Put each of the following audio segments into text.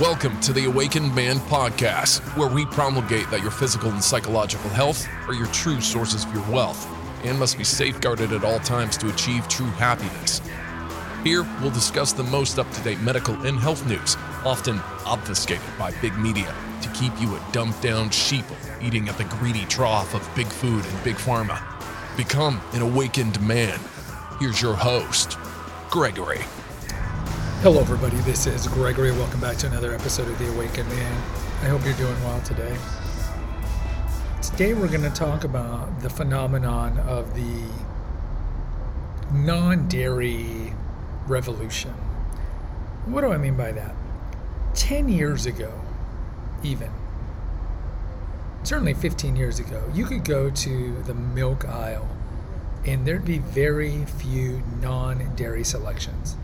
Welcome to the Awakened Man podcast, where we promulgate that your physical and psychological health are your true sources of your wealth and must be safeguarded at all times to achieve true happiness. Here, we'll discuss the most up to date medical and health news, often obfuscated by big media to keep you a dumbed down sheeple eating at the greedy trough of big food and big pharma. Become an awakened man. Here's your host, Gregory. Hello, everybody. This is Gregory. Welcome back to another episode of The Awakened Man. I hope you're doing well today. Today, we're going to talk about the phenomenon of the non dairy revolution. What do I mean by that? 10 years ago, even, certainly 15 years ago, you could go to the milk aisle and there'd be very few non dairy selections.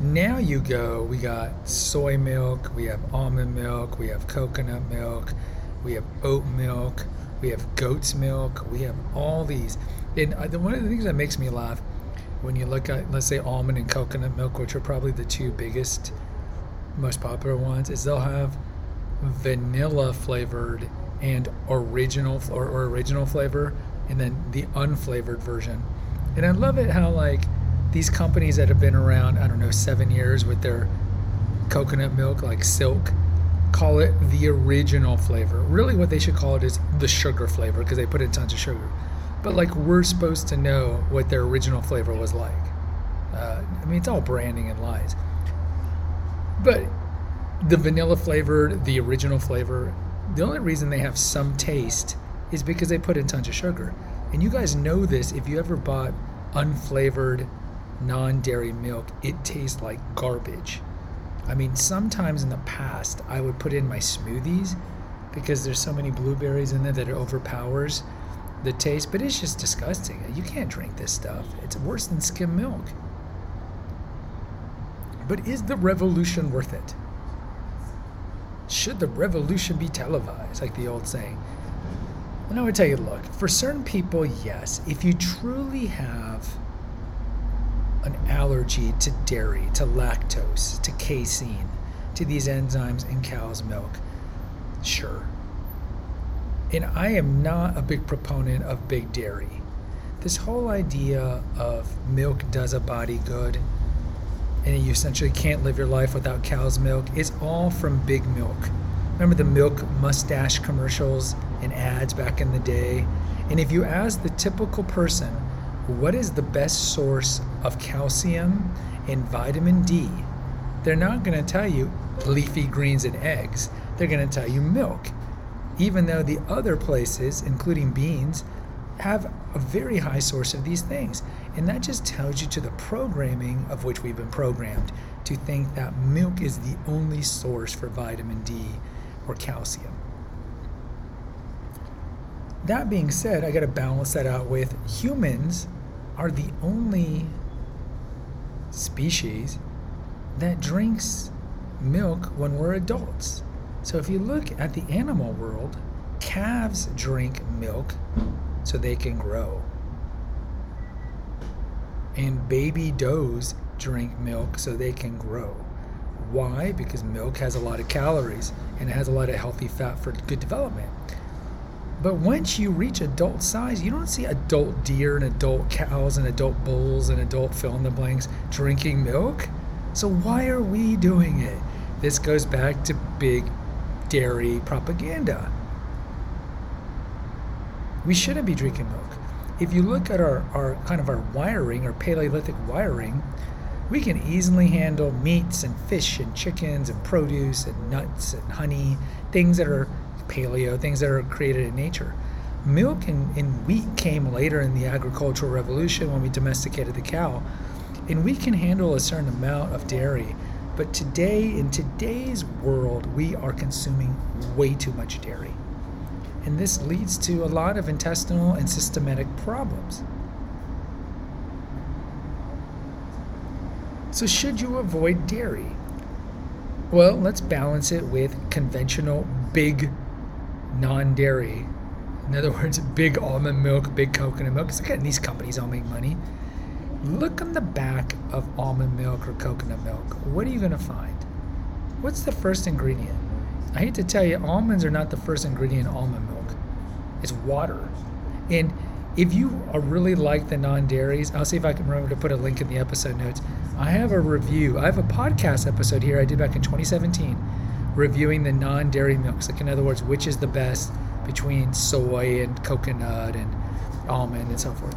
Now you go, we got soy milk, we have almond milk, we have coconut milk, we have oat milk, we have goat's milk, we have all these. And one of the things that makes me laugh when you look at, let's say, almond and coconut milk, which are probably the two biggest, most popular ones, is they'll have vanilla flavored and original or, or original flavor, and then the unflavored version. And I love it how like these companies that have been around, I don't know, seven years with their coconut milk, like Silk, call it the original flavor. Really, what they should call it is the sugar flavor because they put in tons of sugar. But like we're supposed to know what their original flavor was like. Uh, I mean, it's all branding and lies. But the vanilla flavor, the original flavor, the only reason they have some taste is because they put in tons of sugar. And you guys know this if you ever bought unflavored non dairy milk, it tastes like garbage. I mean, sometimes in the past, I would put in my smoothies because there's so many blueberries in there that it overpowers the taste, but it's just disgusting. You can't drink this stuff. It's worse than skim milk. But is the revolution worth it? Should the revolution be televised, like the old saying? And I would tell you look, for certain people, yes. If you truly have an allergy to dairy, to lactose, to casein, to these enzymes in cow's milk, sure. And I am not a big proponent of big dairy. This whole idea of milk does a body good and you essentially can't live your life without cow's milk is all from big milk. Remember the milk mustache commercials and ads back in the day? And if you ask the typical person, what is the best source of calcium and vitamin D, they're not going to tell you leafy greens and eggs. They're going to tell you milk. Even though the other places, including beans, have a very high source of these things. And that just tells you to the programming of which we've been programmed to think that milk is the only source for vitamin D or calcium. That being said, I got to balance that out with humans are the only species that drinks milk when we're adults. So if you look at the animal world, calves drink milk so they can grow. And baby does drink milk so they can grow. Why? Because milk has a lot of calories and it has a lot of healthy fat for good development. But once you reach adult size, you don't see adult deer and adult cows and adult bulls and adult fill in the blanks drinking milk. So why are we doing it? This goes back to big dairy propaganda. We shouldn't be drinking milk. If you look at our, our kind of our wiring, our Paleolithic wiring, we can easily handle meats and fish and chickens and produce and nuts and honey, things that are paleo, things that are created in nature. Milk and, and wheat came later in the agricultural revolution when we domesticated the cow. And we can handle a certain amount of dairy. But today, in today's world, we are consuming way too much dairy. And this leads to a lot of intestinal and systematic problems. So, should you avoid dairy? Well, let's balance it with conventional big non dairy. In other words, big almond milk, big coconut milk. Because again, these companies all make money. Look on the back of almond milk or coconut milk. What are you going to find? What's the first ingredient? I hate to tell you, almonds are not the first ingredient in almond milk. It's water. And if you really like the non-dairies, I'll see if I can remember to put a link in the episode notes. I have a review. I have a podcast episode here I did back in 2017 reviewing the non-dairy milks. Like in other words, which is the best between soy and coconut and almond and so forth.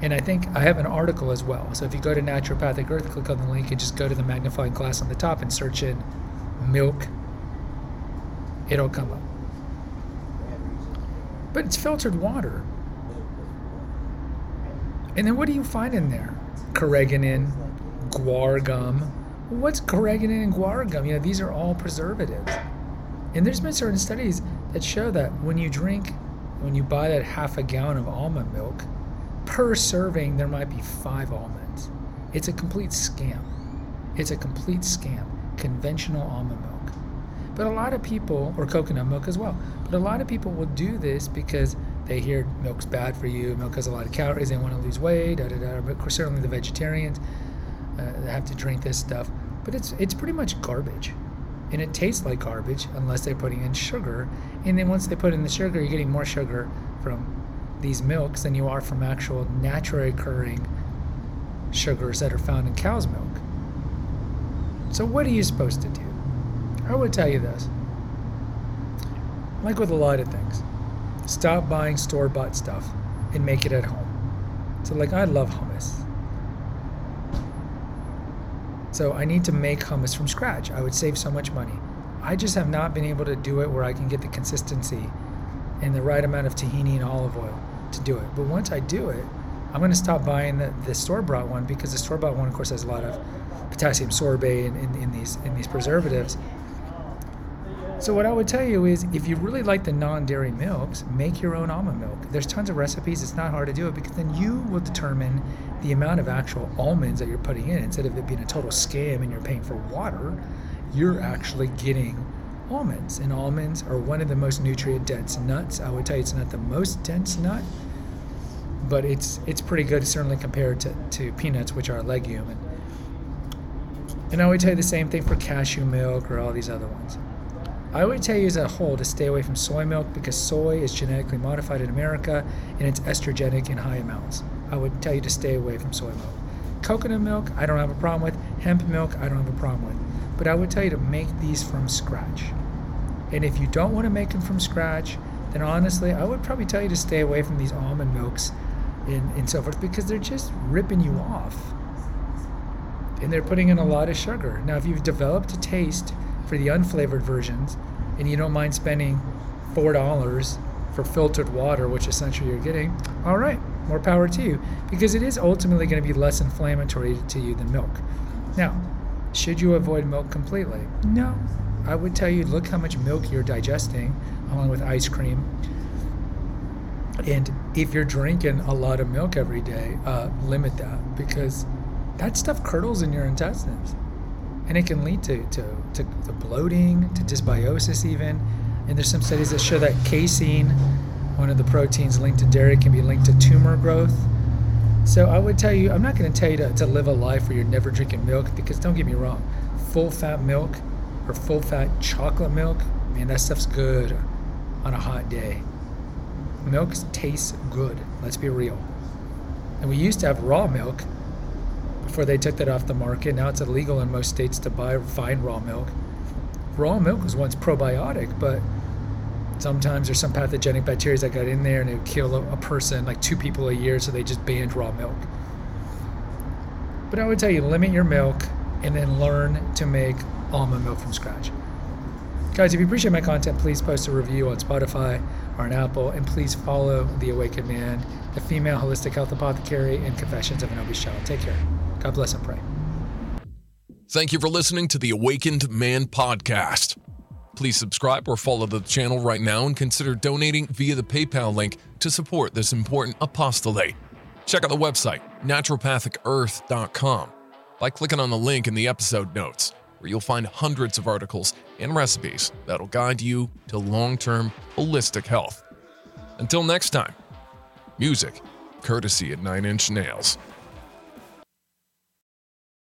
And I think I have an article as well. So if you go to Naturopathic Earth, click on the link and just go to the magnifying glass on the top and search in milk, it'll come up. But it's filtered water. And then what do you find in there? Carrageenan, guar gum. What's carrageenan and guar gum? You know, these are all preservatives. And there's been certain studies that show that when you drink, when you buy that half a gallon of almond milk, per serving there might be five almonds. It's a complete scam. It's a complete scam. Conventional almond milk. But a lot of people, or coconut milk as well, but a lot of people will do this because they hear milk's bad for you, milk has a lot of calories, they want to lose weight, da da da. But certainly the vegetarians uh, have to drink this stuff. But it's it's pretty much garbage, and it tastes like garbage unless they're putting in sugar. And then once they put in the sugar, you're getting more sugar from these milks than you are from actual naturally occurring sugars that are found in cow's milk. So what are you supposed to do? I would tell you this. Like with a lot of things, stop buying store bought stuff and make it at home. So, like, I love hummus. So, I need to make hummus from scratch. I would save so much money. I just have not been able to do it where I can get the consistency and the right amount of tahini and olive oil to do it. But once I do it, I'm going to stop buying the, the store bought one because the store bought one, of course, has a lot of potassium sorbate in, in, in these in these preservatives so what I would tell you is, if you really like the non-dairy milks, make your own almond milk. There's tons of recipes. It's not hard to do it because then you will determine the amount of actual almonds that you're putting in. Instead of it being a total scam and you're paying for water, you're actually getting almonds. And almonds are one of the most nutrient-dense nuts. I would tell you it's not the most dense nut, but it's it's pretty good, certainly compared to, to peanuts, which are a legume. And, and I would tell you the same thing for cashew milk or all these other ones. I would tell you as a whole to stay away from soy milk because soy is genetically modified in America and it's estrogenic in high amounts. I would tell you to stay away from soy milk. Coconut milk, I don't have a problem with. Hemp milk, I don't have a problem with. But I would tell you to make these from scratch. And if you don't want to make them from scratch, then honestly, I would probably tell you to stay away from these almond milks and, and so forth because they're just ripping you off. And they're putting in a lot of sugar. Now, if you've developed a taste for the unflavored versions, and you don't mind spending four dollars for filtered water, which essentially you're getting, all right, more power to you, because it is ultimately going to be less inflammatory to you than milk. Now, should you avoid milk completely? No. I would tell you look how much milk you're digesting along with ice cream. And if you're drinking a lot of milk every day, uh, limit that because that stuff curdles in your intestines and it can lead to, to, to, to bloating, to dysbiosis, even. And there's some studies that show that casein, one of the proteins linked to dairy, can be linked to tumor growth. So I would tell you, I'm not going to tell you to, to live a life where you're never drinking milk because don't get me wrong, full fat milk or full fat chocolate milk, man, that stuff's good on a hot day. Milk tastes good, let's be real. And we used to have raw milk before they took that off the market. Now it's illegal in most states to buy fine raw milk. Raw milk was once probiotic, but sometimes there's some pathogenic bacteria that got in there and it would kill a, a person, like two people a year, so they just banned raw milk. But I would tell you, limit your milk and then learn to make almond milk from scratch. Guys, if you appreciate my content, please post a review on Spotify or on Apple, and please follow The Awakened Man, the female holistic health apothecary, and Confessions of an Obese Child. Take care. God bless and pray. Thank you for listening to the Awakened Man podcast. Please subscribe or follow the channel right now and consider donating via the PayPal link to support this important apostolate. Check out the website, naturopathicearth.com, by clicking on the link in the episode notes, where you'll find hundreds of articles and recipes that'll guide you to long term holistic health. Until next time, music courtesy at Nine Inch Nails.